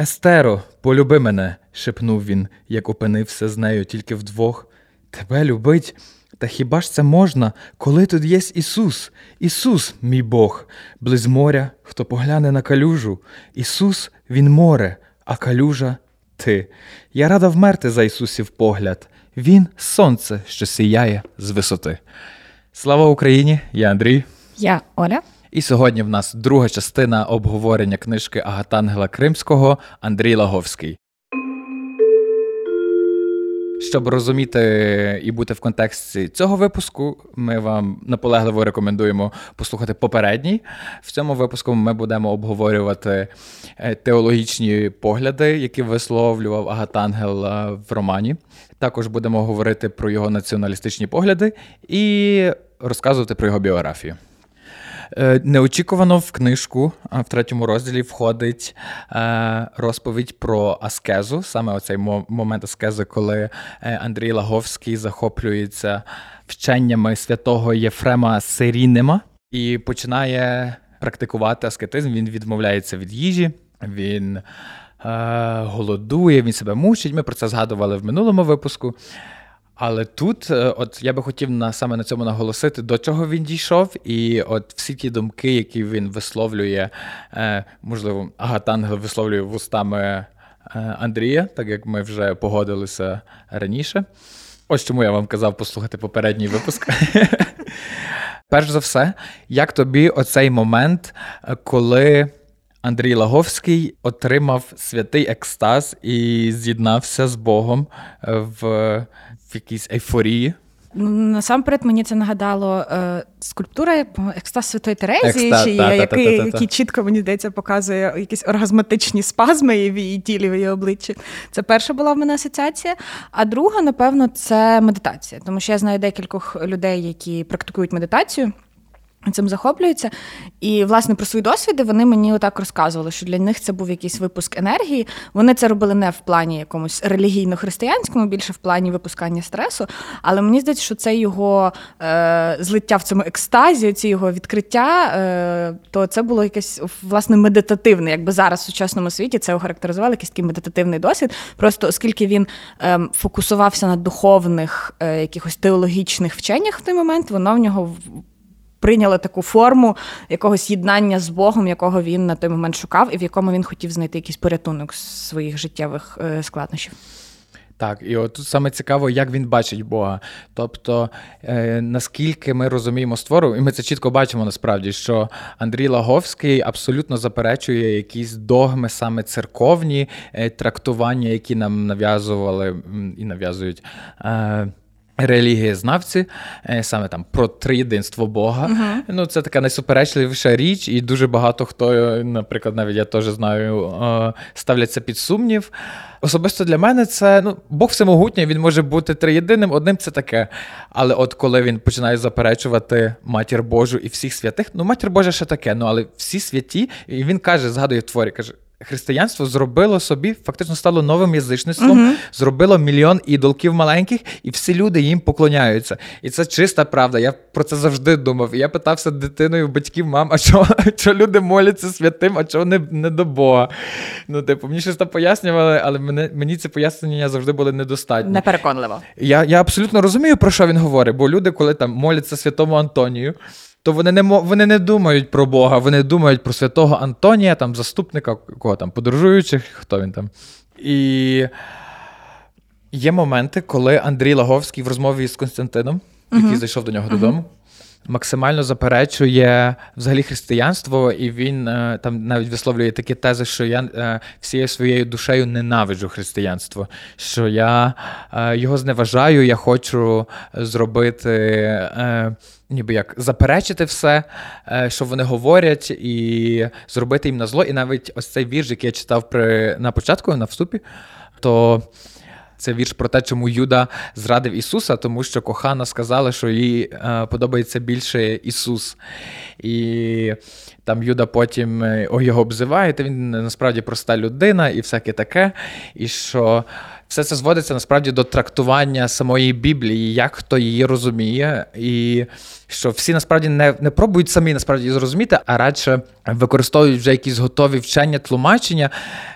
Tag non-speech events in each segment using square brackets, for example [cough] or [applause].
Естеро, полюби мене, шепнув він, як опинився з нею тільки вдвох. Тебе любить. Та хіба ж це можна, коли тут є Ісус? Ісус, мій Бог, близ моря, хто погляне на калюжу. Ісус, Він море, а калюжа ти. Я рада вмерти за Ісусів погляд. Він сонце, що сіяє з висоти. Слава Україні! Я Андрій. Я Оля. І сьогодні в нас друга частина обговорення книжки Агатангела Кримського Андрій Лаговський. Щоб розуміти і бути в контексті цього випуску, ми вам наполегливо рекомендуємо послухати попередній. В цьому випуску ми будемо обговорювати е, теологічні погляди, які висловлював Агатангел е, в романі. Також будемо говорити про його націоналістичні погляди і розказувати про його біографію. Е, неочікувано в книжку в третьому розділі входить е, розповідь про аскезу, саме оцей момент аскези, коли е, Андрій Лаговський захоплюється вченнями святого Єфрема Сирінема і починає практикувати аскетизм. Він відмовляється від їжі, він голодує, він себе мучить. Ми про це згадували в минулому випуску. Але тут, е, от я би хотів на саме на цьому наголосити, до чого він дійшов, і от всі ті думки, які він висловлює, е, можливо, Агатангел висловлює вустами е, Андрія, так як ми вже погодилися раніше. Ось чому я вам казав послухати попередній випуск. [laughs] Перш за все, як тобі оцей момент, коли Андрій Лаговський отримав святий екстаз і з'єднався з Богом в в якійсь ейфорії. Ну, насамперед мені це нагадало е, скульптура екстаз Святої Терезії, Екста, та, який, та, та, який чітко, мені здається, показує якісь оргазматичні спазми в її тілі, в її обличчі. Це перша була в мене асоціація. А друга, напевно, це медитація. Тому що я знаю декількох людей, які практикують медитацію цим захоплюються. І, власне, про свої досвіди вони мені отак розказували, що для них це був якийсь випуск енергії. Вони це робили не в плані якомусь релігійно-християнському, більше в плані випускання стресу. Але мені здається, що це його е, злиття в цьому екстазі, ці його відкриття, е, то це було якесь власне медитативне. Якби зараз в сучасному світі це охарактеризували якийсь такий медитативний досвід. Просто оскільки він е, фокусувався на духовних, е, якихось теологічних вченнях в той момент, воно в нього прийняли таку форму якогось єднання з Богом, якого він на той момент шукав, і в якому він хотів знайти якийсь порятунок своїх життєвих е, складнощів. Так, і от тут саме цікаво, як він бачить Бога. Тобто, е, наскільки ми розуміємо створу, і ми це чітко бачимо насправді, що Андрій Лаговський абсолютно заперечує якісь догми, саме церковні е, трактування, які нам нав'язували і нав'язують. Е, Релігієзнавці, е, саме там про триєдинство Бога. Uh-huh. Ну, це така найсуперечливіша річ, і дуже багато хто, наприклад, навіть я теж знаю, е, ставляться під сумнів. Особисто для мене це ну, Бог всемогутній, він може бути триєдиним, одним це таке. Але от коли він починає заперечувати матір Божу і всіх святих, ну матір Божа ще таке, ну але всі святі, і він каже, згадує в творі, каже християнство зробило собі, фактично стало новим язичництвом, uh-huh. зробило мільйон ідолків маленьких, і всі люди їм поклоняються. І це чиста правда. Я про це завжди думав. І я питався дитиною батьків, мам, а чого [laughs] що люди моляться святим, а чого не не до Бога? Ну, типу, мені щось там пояснювали, але мене, мені ці пояснення завжди були недостатні. Непереконливо. Я я абсолютно розумію, про що він говорить, бо люди, коли там моляться святому Антонію то вони не вони не думають про Бога, вони думають про святого Антонія, там, заступника, кого там, подорожуючих, хто він там. І є моменти, коли Андрій Лаговський в розмові з Константином, який uh-huh. зайшов до нього uh-huh. додому, максимально заперечує взагалі християнство, і він е, там навіть висловлює такі тези, що я е, всією своєю душею ненавиджу християнство, що я е, його зневажаю, я хочу зробити. Ніби як заперечити все, що вони говорять, і зробити їм на зло. І навіть ось цей вірш, який я читав при на початку на вступі, то Це вірш про те, чому Юда зрадив Ісуса, тому що кохана сказала, що їй е, подобається більше Ісус. І там Юда потім е, його обзиває, то він насправді проста людина і всяке таке. І що все це зводиться насправді до трактування самої Біблії, як хто її розуміє, і що всі насправді не не пробують самі насправді її зрозуміти, а радше використовують вже якісь готові вчення, тлумачення,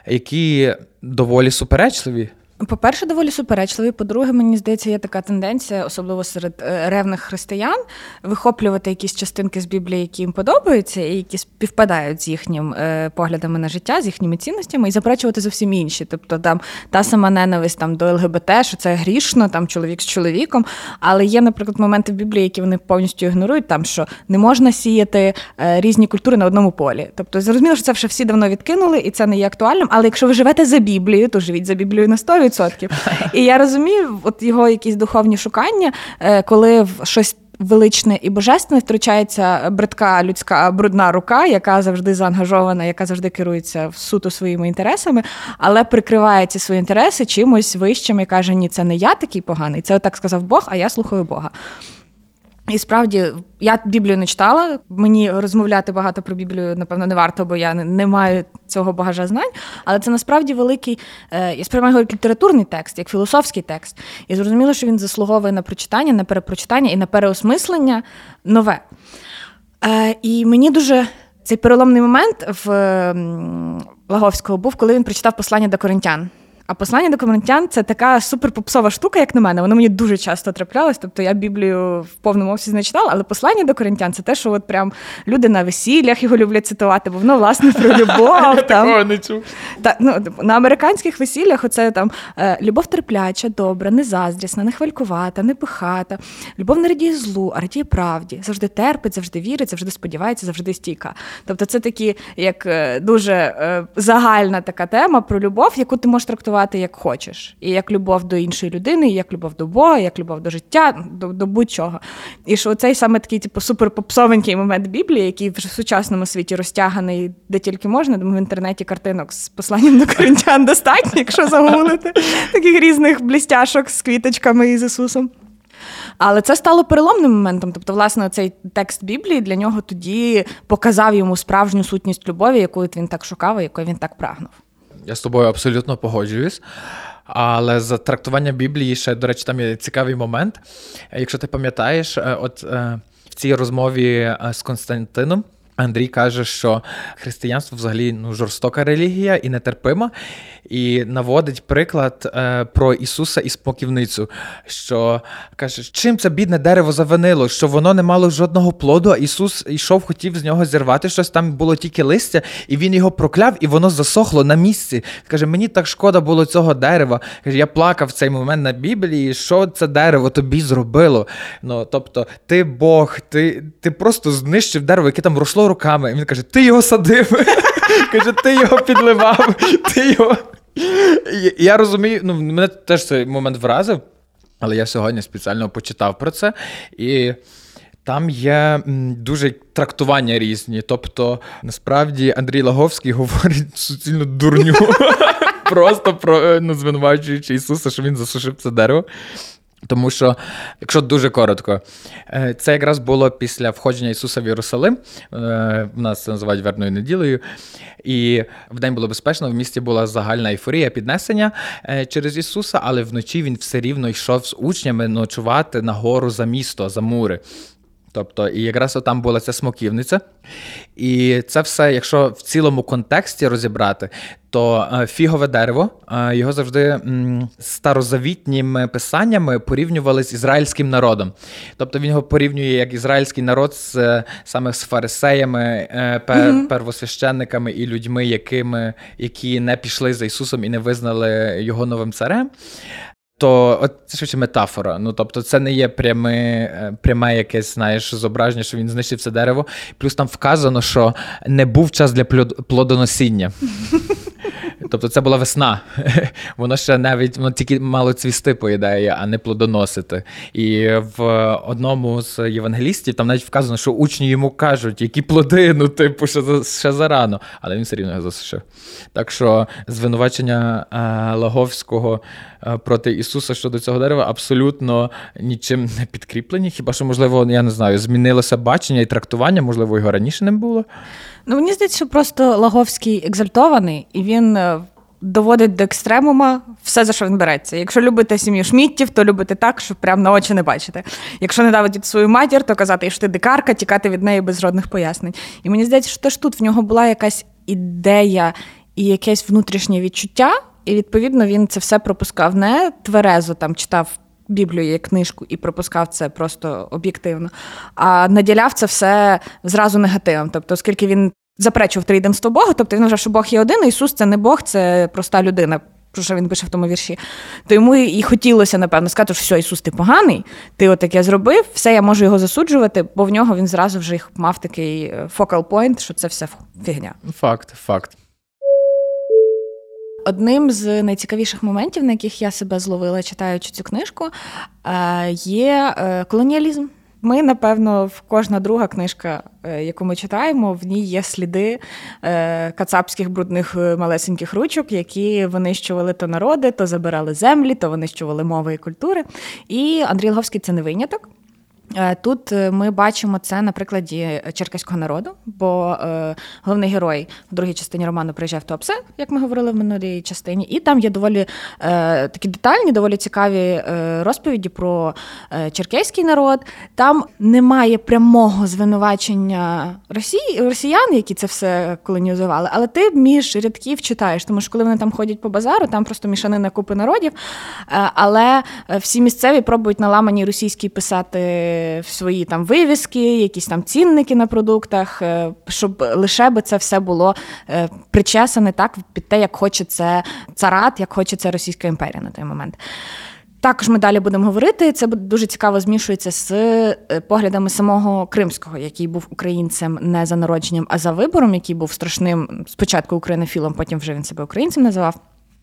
які доволі суперечливі. По-перше, доволі суперечливий. По-друге, мені здається, є така тенденція, особливо серед е, ревних християн, вихоплювати якісь частинки з Біблії, які їм подобаються, і які співпадають з їхнім е, поглядами на життя, з їхніми цінностями, і заперечувати зовсім інші. Тобто, там та сама ненависть там до ЛГБТ, що це грішно, там чоловік з чоловіком. Але є, наприклад, моменти в Біблії, які вони повністю ігнорують, там що не можна сіяти е, різні культури на одному полі. Тобто, зрозуміло, що це вже всі давно відкинули, і це не є актуальним. Але якщо ви живете за Біблією, то живіть за Біблією на 100%. 100%. І я розумію, от його якісь духовні шукання, е, коли в щось. Величне і божественне втручається бридка людська брудна рука, яка завжди заангажована, яка завжди керується суто своїми інтересами, але прикриває ці свої інтереси чимось вищим і каже: Ні, це не я такий поганий, це отак сказав Бог, а я слухаю Бога. І справді я Біблію не читала. Мені розмовляти багато про Біблію, напевно, не варто, бо я не маю цього багажа знань. Але це насправді великий. Е, я сприймаю його як літературний текст, як філософський текст. І зрозуміло, що він заслуговує на прочитання, на перепрочитання і на переосмислення нове. Е, і мені дуже цей переломний момент в Лаговського був, коли він прочитав послання до коринтян. А послання до коментян це така суперпопсова штука, як на мене. Воно мені дуже часто траплялось. Тобто я Біблію в повному обсязі не читала, але послання до коринтян це те, що от прям люди на весіллях його люблять цитувати, бо воно власне про [laughs] любов. Такого не чув. Та, ну, На американських весіллях оце там е, любов терпляча, добра, незаздрісна, не хвалькувата, не пихата, любов не радіє злу, а радіє правді. Завжди терпить, завжди вірить, завжди сподівається, завжди стійка. Тобто, це такі як е, дуже е, загальна така тема про любов, яку ти можеш трактувати трактувати як хочеш, і як любов до іншої людини, і як любов до Бога, як любов до життя, до до будь-чого. І що цей саме такий, типу, суперпопсовенький момент Біблії, який в сучасному світі розтяганий де тільки можна. Думаю, в інтернеті картинок з посланням до коринтян [laughs] достатньо, якщо загуглити таких різних блістяшок з квіточками і з Ісусом. Але це стало переломним моментом. Тобто, власне, цей текст Біблії для нього тоді показав йому справжню сутність любові, яку він так шукав, і якої він так прагнув. Я з тобою абсолютно погоджуюсь. Але за трактування Біблії ще, до речі, там є цікавий момент. Якщо ти пам'ятаєш, е, от е, в цій розмові е, з Константином. Андрій каже, що християнство взагалі ну, жорстока релігія і нетерпима, і наводить приклад е, про Ісуса і споківницю, що каже, чим це бідне дерево завинило, що воно не мало жодного плоду, а Ісус йшов, хотів з нього зірвати щось, там було тільки листя, і він його прокляв, і воно засохло на місці. Каже, мені так шкода було цього дерева. Каже, я плакав в цей момент на Біблії, що це дерево тобі зробило. Ну, Тобто, ти Бог, ти, ти просто знищив дерево, яке там росло руками. І він каже: Ти його садив. [laughs] Каже, ти його підливав, [laughs] ти його. Я розумію, ну мене теж цей момент вразив, але я сьогодні спеціально почитав про це. І там є дуже трактування різні. Тобто, насправді Андрій Лаговський [laughs] говорить суцільно дурню. Просто про е, ну, звинувачуючи Ісуса, що він засушив це дерево. Тому що, якщо дуже коротко, е, це якраз було після входження Ісуса в Єрусалим. Е, в нас це називають верною неділею. І в день було безпечно, в місті була загальна ейфорія піднесення е, через Ісуса, але вночі він все рівно йшов з учнями ночувати на гору за місто, за мури. Тобто, і якраз там була ця смоківниця. І це все, якщо в цілому контексті розібрати, то е, фігове дерево е, його завжди старозавітніми писаннями порівнювали з ізраїльським народом. Тобто він його порівнює як ізраїльський народ з е, саме з фарисеями, пер, первосвященниками і людьми, якими, які не пішли за Ісусом і не визнали його новим царем то от це швидше метафора. Ну тобто, це не є пряме, е, пряме якесь, знаєш, зображення, що він знищив це дерево. Плюс там вказано, що не був час для плодоносіння. Тобто це була весна. [laughs] Воно ще навіть воно тільки мало цвісти, по ідеї, а не плодоносити. І в одному з євангелістів там навіть вказано, що учні йому кажуть, які плоди, ну, типу, ще, ще зарано. Але він все рівно засушив. Так що звинувачення е, Лаговського е, проти Ісуса щодо цього дерева абсолютно нічим не підкріплені. Хіба що, можливо, я не знаю, змінилося бачення і трактування, можливо, його раніше не було. Ну, мені здається, що просто Лаговський екзальтований, і він е, доводить до екстремума все, за що він береться. Якщо любите сім'ю Шміттів, то любите так, щоб прям на очі не бачите. Якщо ненавидите свою матір, то казати, що ти дикарка, тікати від неї без жодних пояснень. І мені здається, що теж тут в нього була якась ідея і якесь внутрішнє відчуття, і відповідно він це все пропускав не тверезо там читав. Біблію як книжку і пропускав це просто об'єктивно, а наділяв це все зразу негативом. Тобто, оскільки він заперечував триєдинство Бога, тобто він вважав, що Бог є один, Ісус це не Бог, це проста людина. Про що він пише в тому вірші, то йому і хотілося, напевно, сказати, що все, Ісус, ти поганий, ти отаке зробив, все, я можу його засуджувати, бо в нього він зразу вже мав такий фокал пойнт, що це все фігня. Факт, факт. Одним з найцікавіших моментів, на яких я себе зловила, читаючи цю книжку, е, є е, колоніалізм. Ми, напевно, в кожна друга книжка, е, яку ми читаємо, в ній є сліди кацапських брудних малесеньких ручок, які винищували то народи, то забирали землі, то винищували мови і культури. І Андрій Лговський це не виняток. Е, тут е, ми бачимо це на прикладі черкаського народу, бо е, головний герой в другій частині роману приїжджає в Туапсе, як ми говорили в минулій частині, і там є доволі е, такі детальні, доволі цікаві е, розповіді про е, черкеський народ. Там немає прямого звинувачення Росії, росіян, які це все колонізували, але ти між рядків читаєш, тому що коли вони там ходять по базару, там просто мішанина купи народів. але всі місцеві пробують на ламані російській писати в свої там вивіски, якісь там цінники на продуктах, е, щоб лише би це все було е, причесане так під те, як хоче це царат, як хоче це Російська імперія на той момент. Також ми далі будемо говорити. Це дуже цікаво змішується з е, поглядами самого Кримського, який був українцем не за народженням, а за вибором, який був страшним спочатку українофілом, потім вже він себе українцем називав.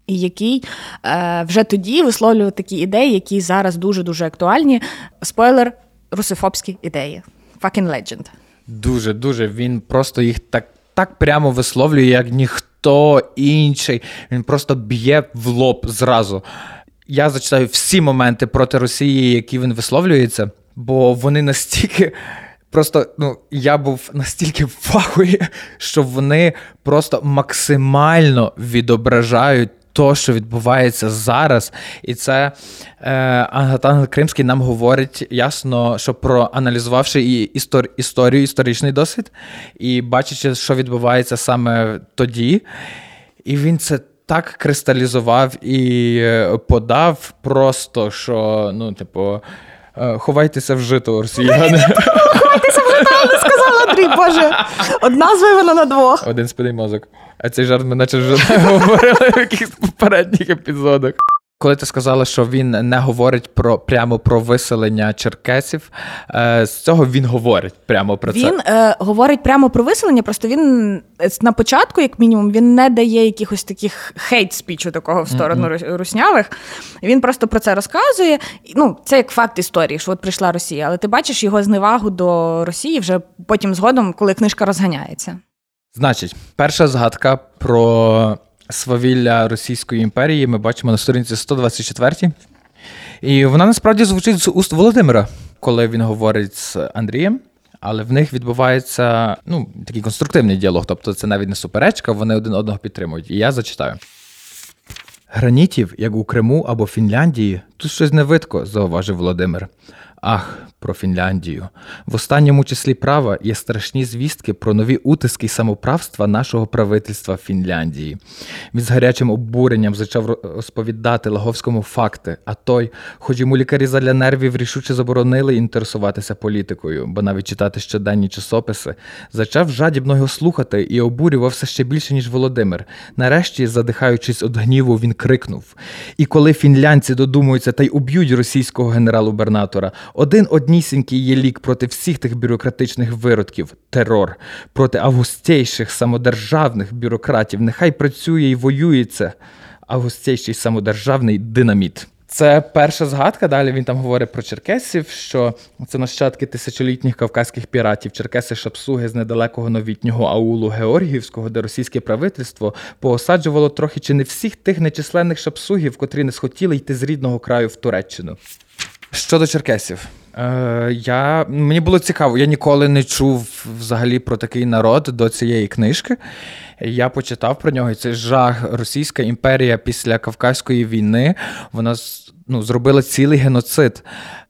І який е, вже тоді висловлював такі ідеї, які зараз дуже дуже актуальні. Спойлер, русифобські ідеї. Fucking legend. Дуже, дуже. Він просто їх так так прямо висловлює, як ніхто інший. Він просто б'є в лоб зразу. Я зачитаю всі моменти проти Росії, які він висловлюється, бо вони настільки. Просто ну, я був настільки в фахуї, [laughs] що вони просто максимально відображають то, що відбувається зараз, і це е, Ангатангел Кримський нам говорить ясно, що проаналізувавши і істор, історію, історичний досвід, і бачачи, що відбувається саме тоді, і він це. Так кристалізував і е, подав просто, що, ну, типу, е, ховайтеся в жито, росіяни. [laughs] Ховайтеся в жито, сказав Андрій, Боже. Одна звивана на двох. Один спиний мозок. А цей жарт ми наче вже [laughs] говорили в якихось попередніх епізодах. Коли ти сказала, що він не говорить про прямо про виселення черкесів, е, з цього він говорить прямо про це. Він е, говорить прямо про виселення, просто він е, на початку, як мінімум, він не дає якихось таких хейт-спічу такого в сторону mm-hmm. руснявих. Він просто про це розказує. Ну, це як факт історії, що от прийшла Росія. Але ти бачиш його зневагу до Росії вже потім згодом, коли книжка розганяється. Значить, перша згадка про свавілля Російської імперії ми бачимо на сторінці 124. І вона насправді звучить з уст Володимира, коли він говорить з Андрієм. Але в них відбувається ну, такий конструктивний діалог, тобто це навіть не суперечка, вони один одного підтримують. І я зачитаю. Гранітів, як у Криму або Фінляндії, тут щось не видко, зауважив Володимир. Ах, про Фінляндію. В останньому числі права є страшні звістки про нові утиски самоправства нашого правительства Фінляндії. Він з гарячим обуренням зачав розповідати Лаговському факти, а той, хоч йому лікарі задля нервів рішуче заборонили інтересуватися політикою, бо навіть читати щоденні часописи, зачав жадібно його слухати і обурювався ще більше, ніж Володимир. Нарешті, задихаючись від гніву, він крикнув: І коли фінлянці додумуються та й уб'ють російського генерал-губернатора, Один однісінький є лік проти всіх тих бюрократичних виродків, терор, проти августейших самодержавних бюрократів. Нехай працює і воюється августейший самодержавний динаміт. Це перша згадка. Далі він там говорить про черкесів, що це нащадки тисячолітніх кавказьких піратів, черкеси шапсуги з недалекого новітнього аулу Георгіївського, де російське правительство поосаджувало трохи чи не всіх тих нечисленних шапсугів, котрі не схотіли йти з рідного краю в Туреччину. Щодо черкесів, е, я, мені було цікаво, я ніколи не чув взагалі про такий народ до цієї книжки. Я почитав про нього, і це жах. Російська імперія після Кавказької війни вона ну, зробила цілий геноцид.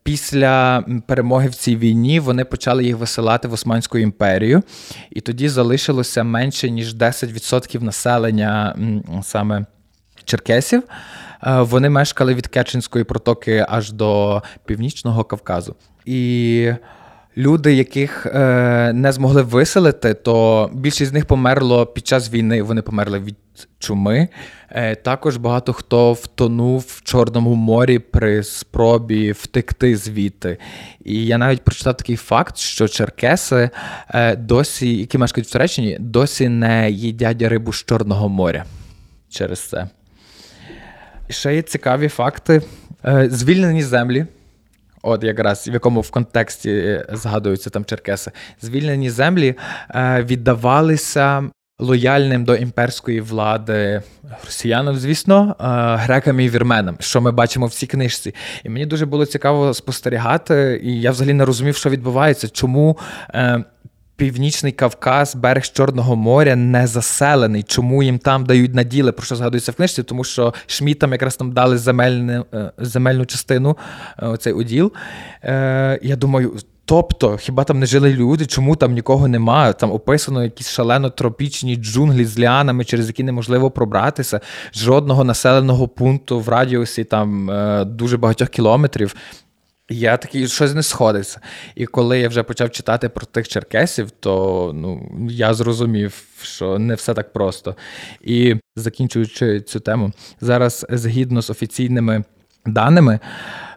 Після перемоги в цій війні вони почали їх висилати в Османську імперію, і тоді залишилося менше ніж 10% населення саме черкесів. Е, вони мешкали від Керченської протоки аж до Північного Кавказу. І люди, яких е, не змогли виселити, то більшість з них померло під час війни. Вони померли від чуми. Е, також багато хто втонув в Чорному морі при спробі втекти звідти. І я навіть прочитав такий факт, що черкеси досі, які мешкають в Туреччині, досі не їдять рибу з Чорного моря через це. Ще є цікаві факти. Е, звільнені землі. От якраз в якому в контексті е, згадуються там Черкеси, звільнені землі е, віддавалися лояльним до імперської влади росіянам, звісно, грекам і вірменам, що ми бачимо в цій книжці. І мені дуже було цікаво спостерігати, і я взагалі не розумів, що відбувається, чому. Північний Кавказ, берег Чорного моря не заселений. Чому їм там дають наділи, про що згадується в книжці? Тому що Шмітам якраз там дали земельну, е, земельну частину, е, оцей уділ. Е, Я думаю. Тобто, хіба там не жили люди, чому там нікого немає? Там описано якісь шалено тропічні джунглі з ліанами, через які неможливо пробратися. Жодного населеного пункту в радіусі там дуже багатьох кілометрів. Я такий щось не сходиться. І коли я вже почав читати про тих черкесів, то ну, я зрозумів, що не все так просто. І закінчуючи цю тему, зараз згідно з офіційними даними,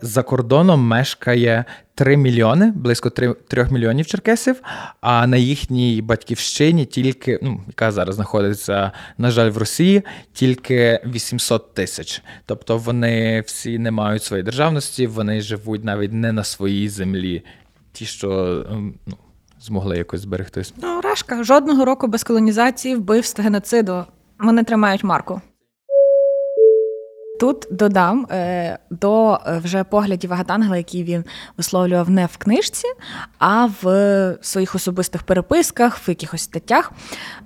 за кордоном мешкає 3 мільйони, близько 3, 3 мільйонів черкесів, а на їхній батьківщині тільки, ну, яка зараз знаходиться, на жаль, в Росії, тільки 800 тисяч. Тобто вони всі не мають своєї державності, вони живуть навіть не на своїй землі. Ті, що ем, ну, змогли якось зберегтись. Ну, Рашка, жодного року без колонізації, вбивств, геноциду. Вони тримають марку. Тут додам е, до е, вже поглядів Агатангела, які він висловлював не в книжці, а в своїх особистих переписках, в якихось статтях.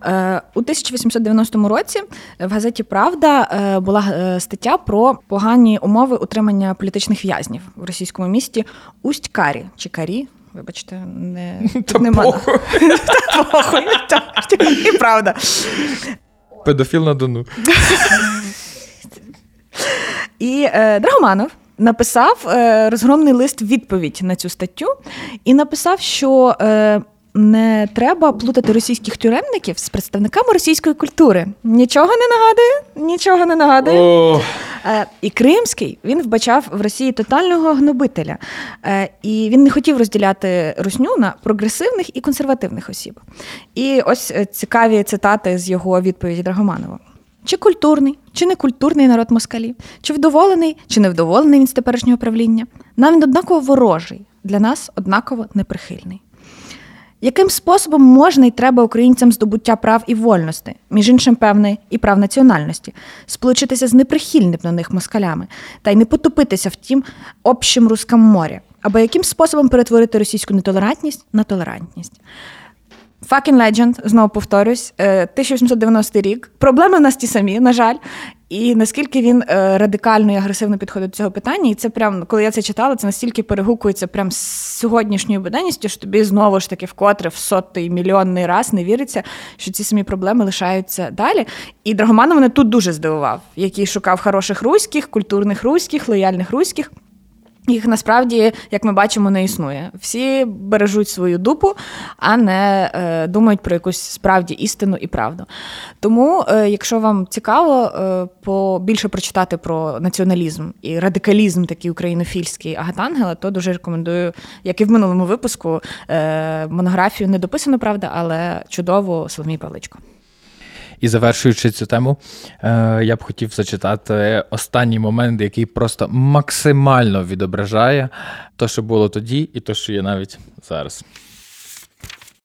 Е, у 1890 році в газеті Правда була стаття про погані умови утримання політичних в'язнів в російському місті Усть-Карі чи Карі. Вибачте, не Та нема. Похуй. І правда. Педофіл на Дону. [laughs] І е, Драгоманов написав е, розгромний лист відповідь на цю статтю і написав, що. Е, не треба плутати російських тюремників з представниками російської культури. Нічого не нагадує, нічого не нагадує. Oh. Е, і Кримський він вбачав в Росії тотального гнобителя. Е, і він не хотів розділяти русню на прогресивних і консервативних осіб. І ось е, цікаві цитати з його відповіді Драгоманова. Чи культурний, чи некультурний народ москалі, чи вдоволений, чи невдоволений він з теперішнього правління, нам він однаково ворожий, для нас однаково неприхильний. Яким способом можна і треба українцям здобуття прав і вольності, між іншим, певне, і прав національності, сполучитися з неприхильним на них москалями та й не потопитися в тім общим рускам морі, або яким способом перетворити російську нетолерантність на толерантність? Fucking Legend, знову повторюсь, 1890 е, рік. Проблеми в нас ті самі, на жаль. І наскільки він е, радикально і агресивно підходить до цього питання, і це прям, коли я це читала, це настільки перегукується прям з сьогоднішньою буденністю, що тобі знову ж таки вкотре в сотий мільйонний раз не віриться, що ці самі проблеми лишаються далі. І Драгоманов мене тут дуже здивував, який шукав хороших руських, культурних руських, лояльних руських. Їх насправді, як ми бачимо, не існує. Всі бережуть свою дупу, а не е, думають про якусь справді істину і правду. Тому, е, якщо вам цікаво е, побільше прочитати про націоналізм і радикалізм, такий українофільський Агатангела, то дуже рекомендую, як і в минулому випуску, е, монографію не дописано, правда, але чудово Соломій Павличко. І завершуючи цю тему, е, я б хотів зачитати останній момент, який просто максимально відображає те, що було тоді, і те, що є навіть зараз.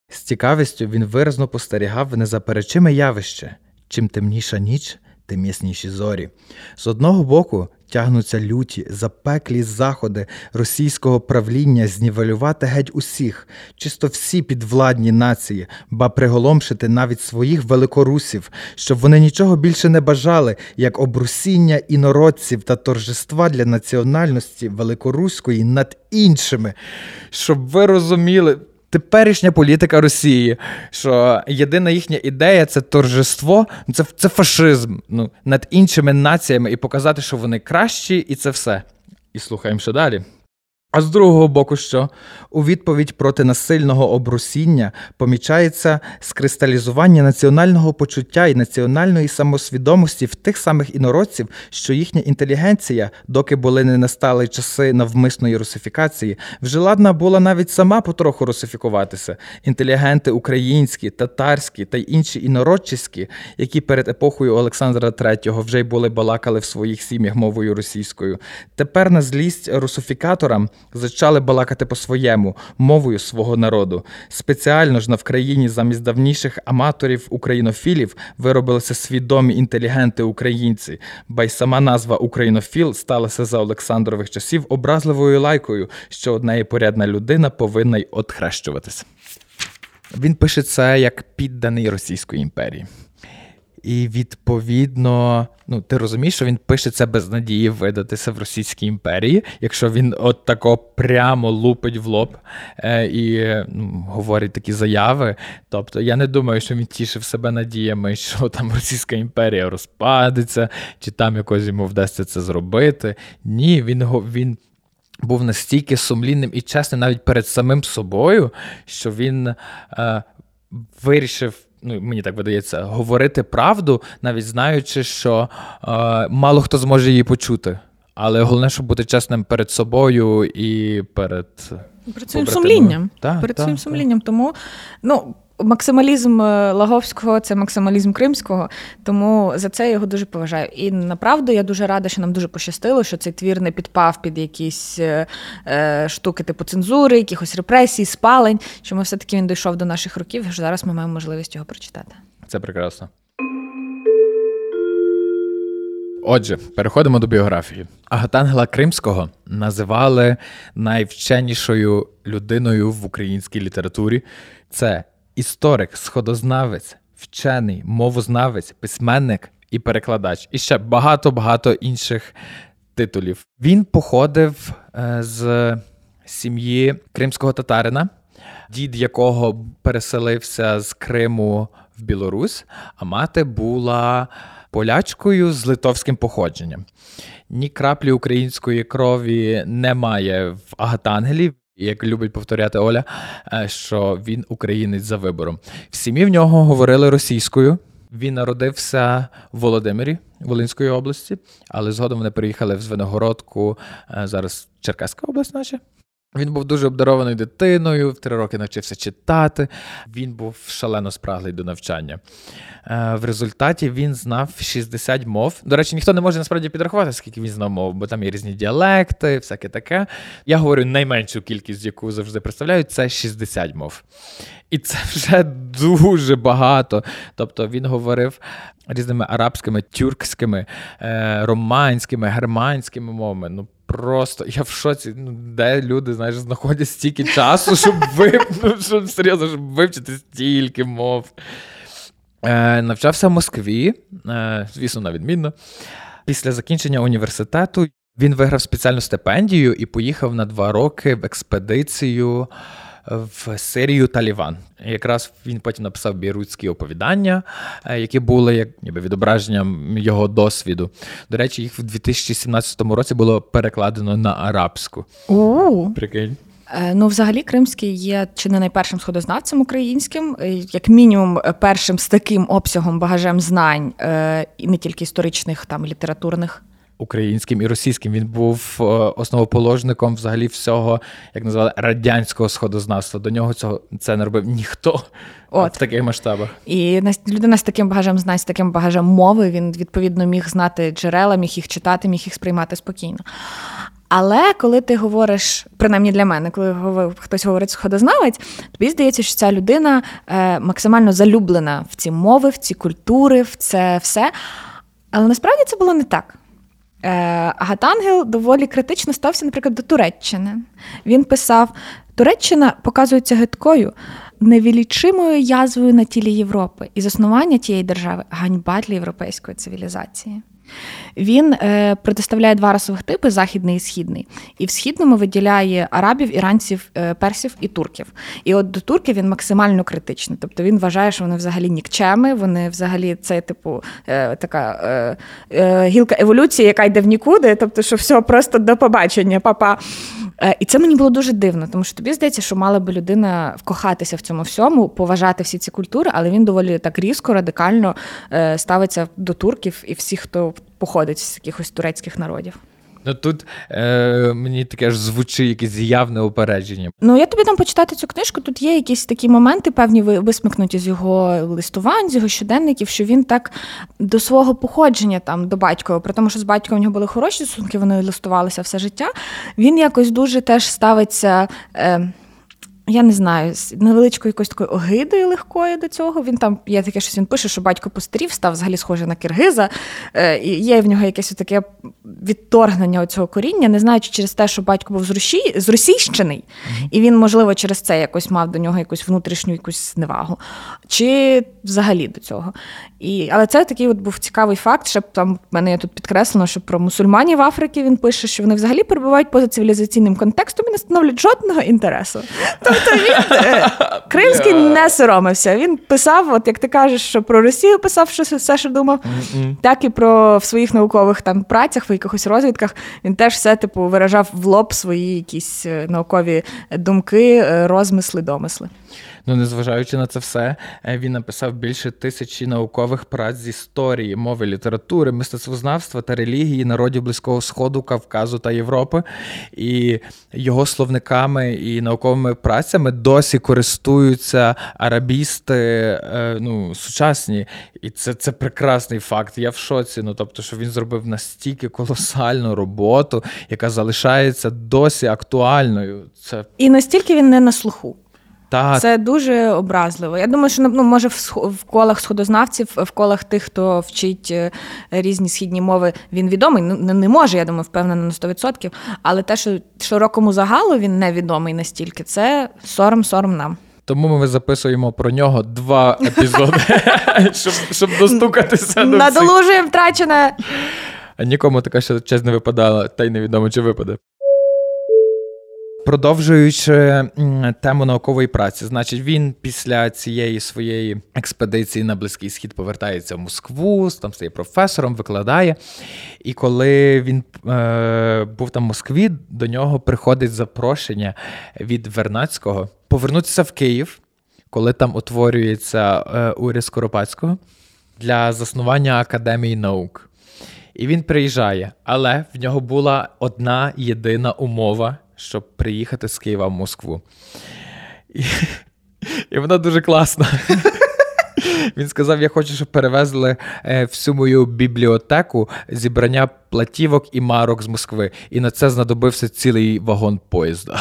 З цікавістю він виразно спостерігав незаперечиме явище. Чим темніша ніч, тим зорі. З одного боку, тягнуться люті, запеклі заходи російського правління знівелювати геть усіх, чисто всі підвладні нації, ба приголомшити навіть своїх великорусів, щоб вони нічого більше не бажали, як обрусіння інородців та торжества для національності великоруської над іншими, щоб ви розуміли теперішня політика Росії, що єдина їхня ідея це торжество, це це фашизм ну, над іншими націями і показати, що вони кращі, і це все. І слухаємо ще далі. А з другого боку, що у відповідь проти насильного обрусіння помічається скристалізування національного почуття і національної самосвідомості в тих самих інородців, що їхня інтелігенція, доки були не настали часи навмисної русифікації, вже ладна була навіть сама потроху русифікуватися. Інтелігенти українські, татарські та й інші інородчиські, які перед епохою Олександра III вже й були балакали в своїх сім'ях мовою російською. Тепер на злість русифікаторам зачали балакати по-своєму, мовою свого народу. Спеціально ж на Вкраїні замість давніших аматорів українофілів виробилися свідомі інтелігенти українці, ба й сама назва Українофіл сталася за Олександрових часів образливою лайкою, що одна і порядна людина повинна й отхрещуватися. Він пише це як підданий Російської імперії. І відповідно, ну ти розумієш, що він пише це без надії видатися в Російській імперії, якщо він от тако прямо лупить в лоб е, і ну, говорить такі заяви. Тобто я не думаю, що він тішив себе надіями, що там Російська імперія розпадеться, чи там якось йому вдасться це зробити. Ні, він він. Був настільки сумлінним і чесним навіть перед самим собою, що він е, вирішив ну мені так видається, говорити правду, навіть знаючи, що е, мало хто зможе її почути. Але головне, щоб бути чесним перед собою і перед перед своїм сумлінням. Так, перед так, своїм так. сумлінням. Тому ну, максималізм е, Лаговського це максималізм кримського, тому за це я його дуже поважаю. І направду я дуже рада, що нам дуже пощастило, що цей твір не підпав під якісь е, е штуки типу цензури, якихось репресій, спалень. Що ми все-таки він дійшов до наших років, що зараз ми маємо можливість його прочитати. Це прекрасно. Отже, переходимо до біографії. Агатангела Кримського називали найвченішою людиною в українській літературі. Це історик, сходознавець, вчений, мовознавець, письменник і перекладач. І ще багато-багато інших титулів. Він походив е, з сім'ї кримського татарина, дід якого переселився з Криму в Білорусь, а мати була. Полячкою з литовським походженням. Ні краплі української крові немає в Агатангелі як любить повторяти Оля, е, що він українець за вибором. В сім'ї в нього говорили російською. Він народився в Володимирі Волинської області, але згодом вони приїхали в Звенигородку, е, зараз Черкаська область, наче. Він був дуже обдарованою дитиною, в три роки навчився читати. Він був шалено спраглий до навчання. Е, в результаті він знав 60 мов. До речі, ніхто не може насправді підрахувати, скільки він знав мов, бо там є різні діалекти, всяке таке. Я говорю найменшу кількість, яку завжди представляю, це 60 мов. І це вже дуже багато. Тобто він говорив різними арабськими, тюркськими, е, романськими, германськими мовами. Ну просто я в шоці, ну, де люди знаєш, знаходять стільки часу, щоб вив... [laughs] щоб серйозно, щоб вивчити стільки мов. Е, Навчався в Москві, е, звісно, на відмінно. Після закінчення університету він виграв спеціальну стипендію і поїхав на два роки в експедицію в Сирію Таліван. Якраз він потім написав бірутські оповідання, е, які були як ніби відображенням його досвіду. До речі, їх в 2017 році було перекладено на арабську. У. Прикинь. Е, ну, взагалі, Кримський є чи не найпершим сходознавцем українським, е, як мінімум, першим з таким обсягом багажем знань, і не тільки історичних, там літературних українським і російським. Він був е, основоположником взагалі всього, як називали, радянського сходознавства. До нього цього це не робив ніхто [laughs] От. в таких масштабах. І людина з таким багажем знань, з таким багажем мови, він відповідно міг знати джерела, міг їх читати, міг їх сприймати спокійно. Але коли ти говориш, принаймні для мене, коли хтось говорить сходознавець, тобі здається, що ця людина е, максимально залюблена в ці мови, в ці культури, в це все. Але насправді це було не так. Е, Агатангел доволі критично стався, наприклад, до Туреччини. Він писав: Туреччина показується гидкою, невілічимою язвою на тілі Європи, і заснування тієї держави ганьба для європейської цивілізації. Він е, протиставляє два расових типи західний і східний. І в східному виділяє арабів, іранців, е, персів і турків. І от до турків він максимально критичний. Тобто він вважає, що вони взагалі нікчеми, вони взагалі це, типу, е, така е, е, гілка еволюції, яка йде в нікуди. Тобто, що все просто до побачення, папа. Е, і це мені було дуже дивно, тому що тобі здається, що мала би людина вкохатися в цьому всьому, поважати всі ці культури, але він доволі так різко, радикально е, ставиться до турків і всіх, хто походить з якихось турецьких народів. Ну тут е, мені таке ж звучить якесь явне упередження. Ну я тобі дам почитати цю книжку. Тут є якісь такі моменти, певні висмикнуті з його листувань, з його щоденників, що він так до свого походження там до батька, при тому, що з батьком у нього були хороші стосунки, вони листувалися все життя. Він якось дуже теж ставиться. Е, я не знаю, з невеличкою якоюсь такою огидою легкою до цього. Він там є таке, щось він пише, що батько постарів, став взагалі схожий на киргиза. Е, і Є в нього якесь таке відторгнення цього коріння, не знаючи через те, що батько був з Русі, з Російщини, і він, можливо, через це якось мав до нього якусь внутрішню якусь зневагу. Чи взагалі до цього. І, Але це такий от був цікавий факт. Ще там в мене є тут підкреслено, що про мусульманів Африки він пише, що вони взагалі перебувають поза цивілізаційним контекстом і не становлять жодного інтересу. Тобто він е, Кримський не соромився. Він писав, от як ти кажеш, що про Росію писав що все, що думав, так і про в своїх наукових там працях, в якихось розвідках він теж все типу виражав в лоб свої якісь е, наукові думки, е, розмисли, домисли. Ну, незважаючи на це все, е, він написав більше тисячі наукових праць з історії, мови, літератури, мистецтвознавства та релігії народів Близького Сходу, Кавказу та Європи. І його словниками і науковими працями досі користуються арабісти е, ну, сучасні. І це це прекрасний факт. Я в шоці. Ну тобто, що він зробив настільки колосальну роботу, яка залишається досі актуальною. Це і настільки він не на слуху. Та... Це дуже образливо. Я думаю, що ну, може в колах сходознавців, в колах тих, хто вчить е, різні східні мови, він відомий. Ну не може, я думаю, впевнена на 100%. Але те, що широкому загалу він невідомий настільки, це сором, сором нам. Тому ми записуємо про нього два [laughs] епізоди, щоб щоб достукатися. Надолужуємо втрачене. А нікому така ще честь не випадала, та й невідомо, чи випаде. Продовжуючи тему наукової праці, значить, він після цієї своєї експедиції на Близький Схід повертається в Москву, там стає професором, викладає. І коли він е, був там в Москві, до нього приходить запрошення від Вернацького повернутися в Київ, коли там утворюється е, уряд Скоропадського для заснування академії наук. І він приїжджає, але в нього була одна єдина умова щоб приїхати з Києва в Москву. І, і вона дуже класна. Він сказав: я хочу, щоб перевезли е, всю мою бібліотеку зібрання платівок і марок з Москви. І на це знадобився цілий вагон поїзда.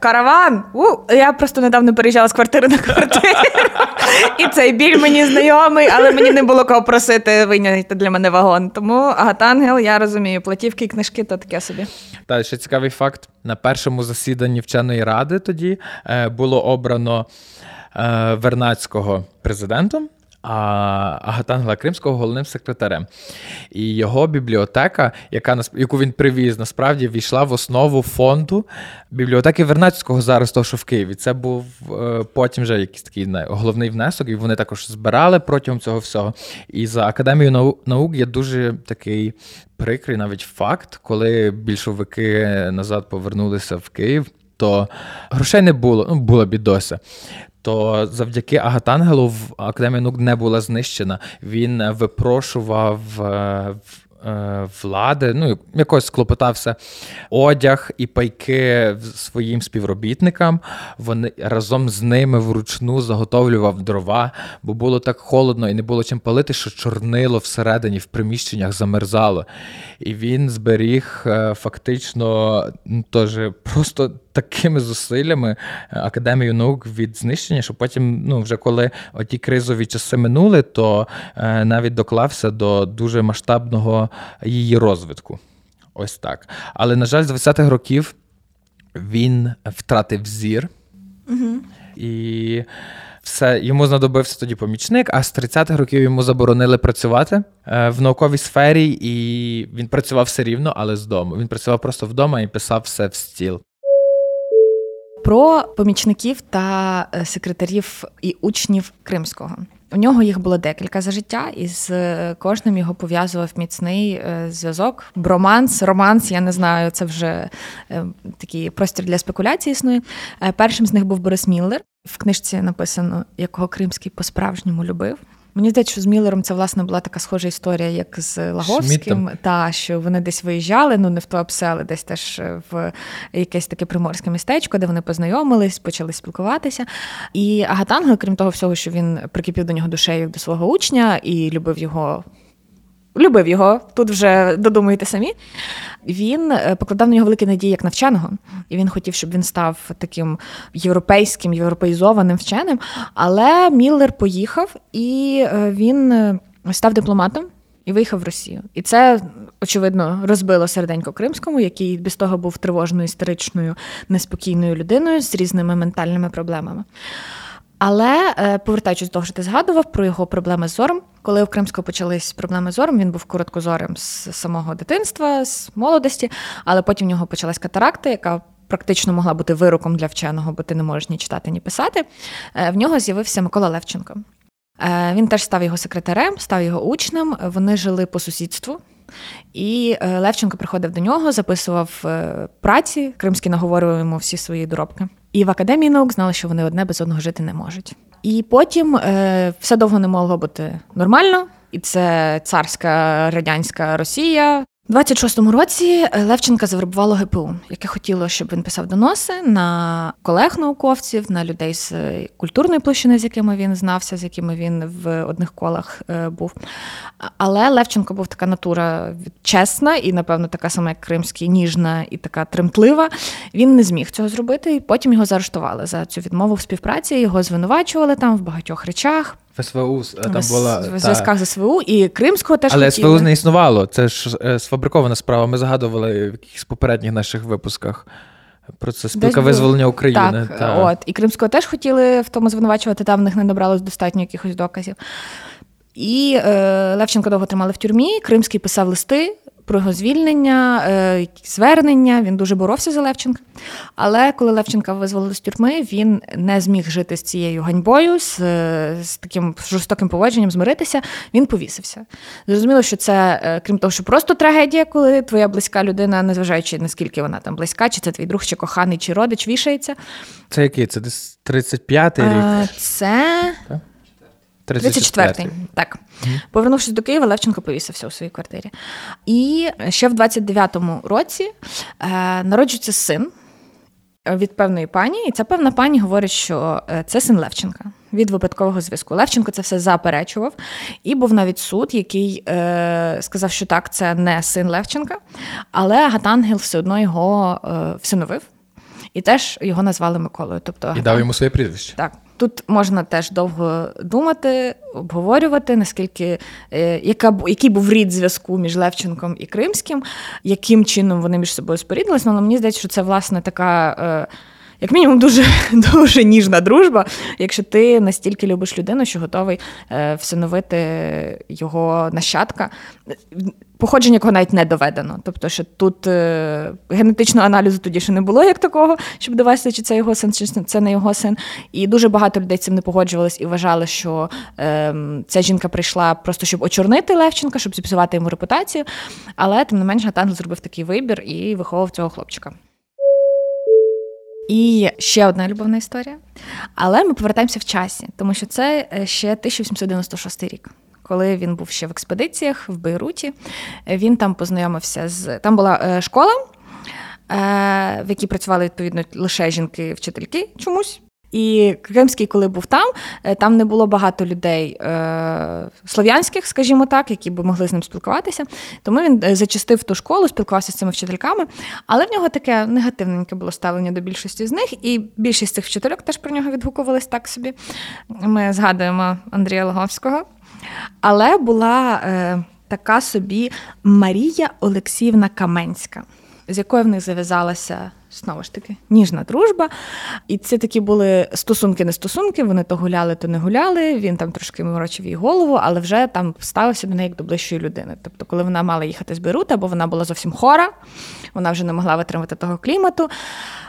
Караван! У, Я просто недавно переїжджала з квартири на квартиру. І цей біль мені знайомий, але мені не було кого просити вийняти для мене вагон. Тому Агатангел, я розумію, платівки і книжки то таке собі. Та ще цікавий факт: на першому засіданні вченої ради тоді е, було обрано е, Вернацького президентом. Агатангела Кримського головним секретарем. І його бібліотека, яка яку він привіз, насправді війшла в основу фонду бібліотеки Вернацького зараз, того, що в Києві. Це був е, потім вже якийсь такий головний внесок, і вони також збирали протягом цього всього. І за академією наук є дуже такий прикрий навіть факт, коли більшовики назад повернулися в Київ. То грошей не було, ну була бідося то завдяки Агатангелу в Академія наук не була знищена. Він випрошував е, Е, влади, ну якось клопотався одяг і пайки своїм співробітникам. Вони разом з ними вручну заготовлював дрова, бо було так холодно і не було чим палити, що чорнило всередині в приміщеннях замерзало. І він зберіг е, фактично теж просто такими зусиллями е, академію наук від знищення, що потім, ну вже коли оті кризові часи минули, то навіть доклався до дуже масштабного її розвитку. Ось так. Але, на жаль, з 20-х років він втратив зір. Угу. І все, йому знадобився тоді помічник, а з 30-х років йому заборонили працювати е, в науковій сфері, і він працював все рівно, але з дому. Він працював просто вдома і писав все в стіл. Про помічників та е, секретарів і учнів Кримського. У нього їх було декілька за життя, і з е, кожним його пов'язував міцний е, зв'язок. Броманс, романс, я не знаю, це вже такий простір для спекуляції існує. Першим з них був Борис Міллер. В книжці написано, якого Кримський по-справжньому любив. Мені здається, що з Міллером це власне була така схожа історія, як з Лаговським, та що вони десь виїжджали, ну не в Туапсе, але десь теж в якесь таке приморське містечко, де вони познайомились, почали спілкуватися. І Агатангел, крім того всього, що він прикипів до нього душею до свого учня і любив його любив його, тут вже додумуєте самі. Він е, покладав на нього великі надії як навченого, і він хотів, щоб він став таким європейським, європеїзованим вченим. Але Міллер поїхав і е, він е, став дипломатом. І виїхав в Росію. І це, очевидно, розбило серденько Кримському, який без того був тривожною, істеричною, неспокійною людиною з різними ментальними проблемами. Але повертаючись до того, що ти згадував про його проблеми з зором, коли у Кримського почались проблеми з зором, він був короткозорим з самого дитинства, з молодості, але потім в нього почалась катаракта, яка практично могла бути вироком для вченого, бо ти не можеш ні читати, ні писати. Е, в нього з'явився Микола Левченко. Е, він теж став його секретарем, став його учнем. Вони жили по сусідству. І е, Левченко приходив до нього, записував праці. кримські наговорював йому всі свої доробки. І в академії наук знали, що вони одне без одного жити не можуть. І потім е, все довго не могло бути нормально, і це царська радянська Росія. У 26-му році Левченка завербувало ГПУ, яке хотіло, щоб він писав доноси на колег-науковців, на людей з культурної площини, з якими він знався, з якими він в одних колах е, був. Але Левченко був така натура чесна і, напевно, така сама, як Кримський, ніжна і така тремтлива. Він не зміг цього зробити, і потім його заарештували за цю відмову в співпраці. Його звинувачували там в багатьох речах. В СВУ там була в зв'язках з СВУ і Кримського теж але хотіли. СВУ не існувало. Це ж е, сфабрикована справа. Ми згадували в якихось попередніх наших випусках. Про це спілка визволення України. Так, та. от. І Кримського теж хотіли в тому звинувачувати, там в них не набралось достатньо якихось доказів. І е, Левченко довго тримали в тюрмі. Кримський писав листи про його звільнення, е, звернення. Він дуже боровся за Левченка. Але коли Левченка визволили з тюрми, він не зміг жити з цією ганьбою, з, з таким жорстоким поводженням, змиритися. Він повісився. Зрозуміло, що це, е, крім того, що просто трагедія, коли твоя близька людина, незважаючи наскільки вона там близька, чи це твій друг, чи коханий, чи родич, вішається. Це який? Це десь 35-й рік? Це. Так? 34-й. Так. Mm-hmm. Повернувшись до Києва, Левченко повісився у своїй квартирі. І ще в 29-му році е, народжується син від певної пані, і ця певна пані говорить, що е, це син Левченка від випадкового зв'язку. Левченко це все заперечував, і був навіть суд, який е, сказав, що так, це не син Левченка, але Гатангел все одно його е, всиновив. І теж його назвали Миколою. Тобто, І дав йому своє прізвище. Так. Тут можна теж довго думати, обговорювати, наскільки е, яка який був рід зв'язку між Левченком і Кримським, яким чином вони між собою споріднилися. Ну, але мені здається, що це власне така. Е, як мінімум, дуже [laughs] дуже ніжна дружба, якщо ти настільки любиш людину, що готовий е, всиновити його нащадка, походження якого навіть не доведено. Тобто, що тут е, генетичного аналізу тоді ще не було як такого, щоб довести, чи це його син, чи це не його син. І дуже багато людей цим не погоджувались і вважали, що е, ця жінка прийшла просто щоб очорнити Левченка, щоб зіпсувати йому репутацію. Але тим не менш Гатангел зробив такий вибір і виховував цього хлопчика. І ще одна любовна історія. Але ми повертаємося в часі, тому що це е, ще 1896 рік. Коли він був ще в експедиціях в Бейруті, він там познайомився з там була е, школа, е, в якій працювали відповідно лише жінки-вчительки чомусь. І Кримський, коли був там, е, там не було багато людей е, слов'янських, скажімо так, які б могли з ним спілкуватися. Тому він зачастив ту школу, спілкувався з цими вчительками. Але в нього таке негативненьке було ставлення до більшості з них, і більшість цих вчительок теж про нього відгукувались так собі. Ми згадуємо Андрія Логовського. Але була е, така собі Марія Олексіївна Каменська, з якою в них зав'язалася знову ж таки ніжна дружба. І це такі були стосунки, не стосунки. Вони то гуляли, то не гуляли. Він там трошки морочив їй голову, але вже там ставився до неї як до ближчої людини. Тобто, коли вона мала їхати з Бейрута, бо вона була зовсім хора, вона вже не могла витримати того клімату.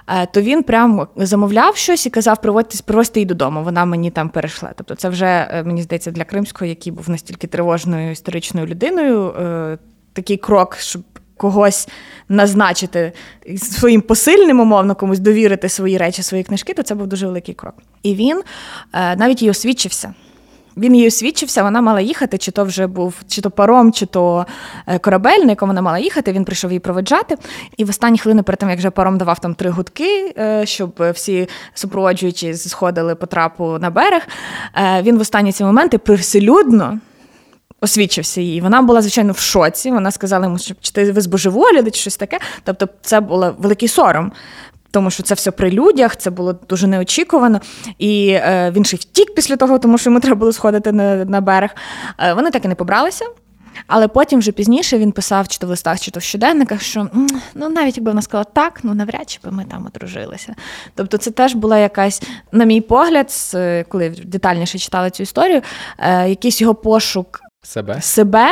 Е, то він прям замовляв щось і казав, приводьте, привозьте її додому. Вона мені там перейшла. Тобто, це вже е, мені здається для Кримського, який був настільки тривожною історичною людиною. Е, такий крок, щоб когось назначити своїм посильним, умовно, комусь довірити свої речі, свої книжки, то це був дуже великий крок. І він е, навіть її освідчився. Він її освідчився, вона мала їхати, чи то вже був чи то паром, чи то е, корабель, на якому вона мала їхати. Він прийшов її проведжати. І в останні хвилини, перед тим, як вже паром давав там три гудки, е, щоб всі супроводжуючі сходили по трапу на берег. Він в останні ці моменти привселюдно освічився її. Вона була, звичайно, в шоці. Вона сказала йому, що чи ти ви збожеволіли, чи щось таке. Тобто, це був великий сором. Тому що це все при людях, це було дуже неочікувано. І е, він ще втік після того, тому що йому [laughs] треба було сходити на на берег. Е, вони так і не побралися. Але потім вже пізніше він писав, чи то в листах, чи то в щоденниках, що ну навіть якби вона сказала так, ну навряд чи би ми там одружилися. Тобто, це теж була якась, на мій погляд, коли детальніше читала цю історію, е, якийсь його пошук себе себе.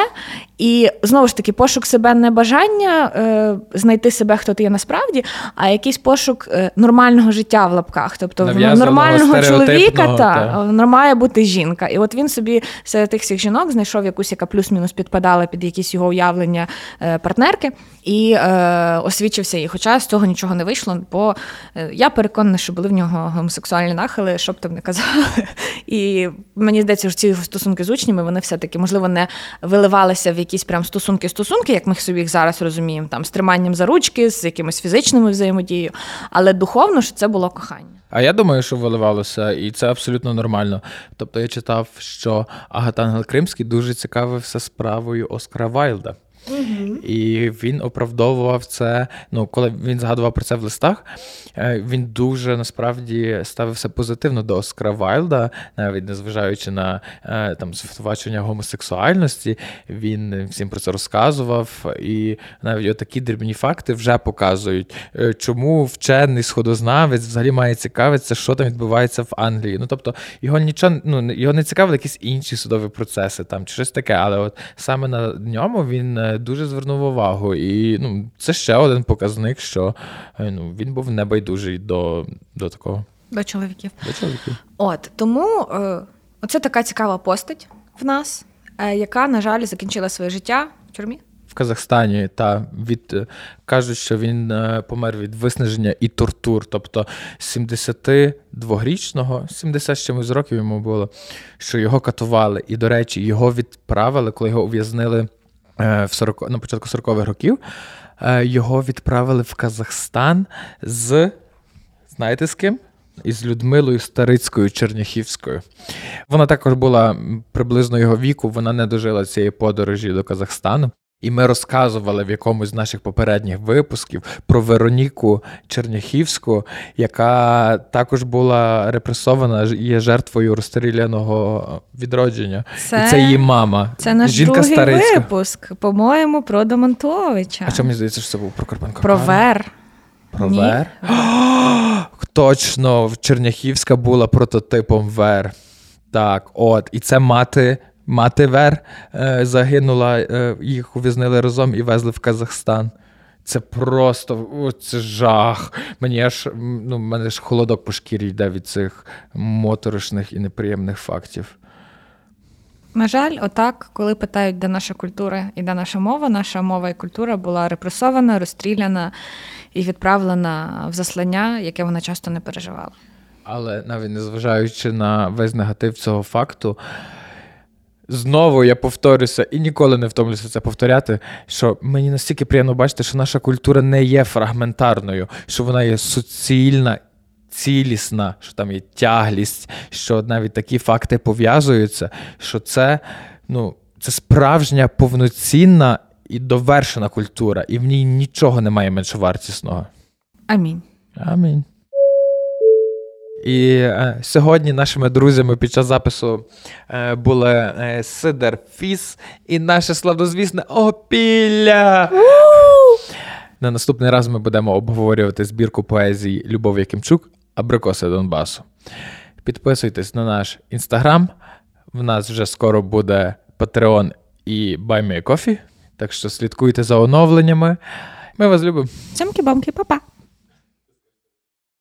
І знову ж таки, пошук себе не бажання е, знайти себе, хто ти є насправді, а якийсь пошук е, нормального життя в лапках. Тобто нормального чоловіка та, та має бути жінка. І от він собі серед тих всіх жінок знайшов якусь, яка плюс-мінус підпадала під якісь його уявлення е, партнерки, і е, освічився її. Хоча з цього нічого не вийшло, бо е, я переконана, що були в нього гомосексуальні нахили, що б там не казали. [laughs] І мені здається, що ці стосунки з учнями вони все-таки, можливо, не виливалися в якісь прям стосунки-стосунки, як ми собі їх зараз розуміємо, там з триманням за ручки, з якимось фізичними взаємодією, але духовно що це було кохання. А я думаю, що виливалося, і це абсолютно нормально. Тобто я читав, що Агатангел Кримський дуже цікавився справою Оскара Вайлда. І він оправдовував це. Ну, коли він згадував про це в листах, е, він дуже насправді ставився позитивно до Оскара Вайлда, навіть незважаючи на е, там звинувачення гомосексуальності, він всім про це розказував. І навіть отакі дрібні факти вже показують, е, чому вчений сходознавець взагалі має цікавитися, що там відбувається в Англії. Ну тобто його нічого ну його не цікавили якісь інші судові процеси там чи щось таке, але от саме на ньому він дуже звернув увагу. І ну, це ще один показник, що е, ну, він був небайдужий до до такого. До чоловіків. До чоловіків. От тому е, оце така цікава постать в нас, е, яка, на жаль, закінчила своє життя в тюрмі. В Казахстані та від кажуть, що він помер від виснаження і тортур. Тобто 72-річного, 70 з чимось років йому було, що його катували. І, до речі, його відправили, коли його ув'язнили в 40, на початку 40-х років. Е, його відправили в Казахстан з. Знаєте з ким? Із Людмилою Старицькою Черняхівською. Вона також була приблизно його віку, вона не дожила цієї подорожі до Казахстану. І ми розказували в якомусь з наших попередніх випусків про Вероніку Черняхівську, яка також була репресована, є жертвою розстріляного відродження. Це, І це її мама. Це наш Жінка другий Старицька. випуск, по-моєму, про Домонтовича. А що мені здається, що це був про Карпенко? Про Вер. Про Ні. Вер? Точно, Черняхівська була прототипом Вер. Так, от. І це мати. Мати Вер е, загинула, е, їх ув'язнили разом і везли в Казахстан. Це просто о, це жах. Мені аж ну, мене ж холодок по шкірі йде від цих моторошних і неприємних фактів. На жаль, отак, коли питають, де наша культура і де наша мова, наша мова і культура була репресована, розстріляна і відправлена в заслання, яке вона часто не переживала. Але навіть незважаючи на весь негатив цього факту, знову я повторюся і ніколи не втомлюся це повторяти. Що мені настільки приємно бачити, що наша культура не є фрагментарною, що вона є суцільна. Цілісна, що там є тяглість, що навіть такі факти пов'язуються, що це ну, це справжня повноцінна і довершена культура, і в ній нічого немає меншовартісного. Амінь. Амінь. І е, сьогодні нашими друзями під час запису е, були е, Сидер Фіс і наше славнозвісне Опілля. На наступний раз ми будемо обговорювати збірку поезії Любов Якимчук Абрикоси Донбасу. Підписуйтесь на наш інстаграм. В нас вже скоро буде Patreon і Buy Me a Coffee, Так що слідкуйте за оновленнями. Ми вас любимо. Цямки-бамки, па-па!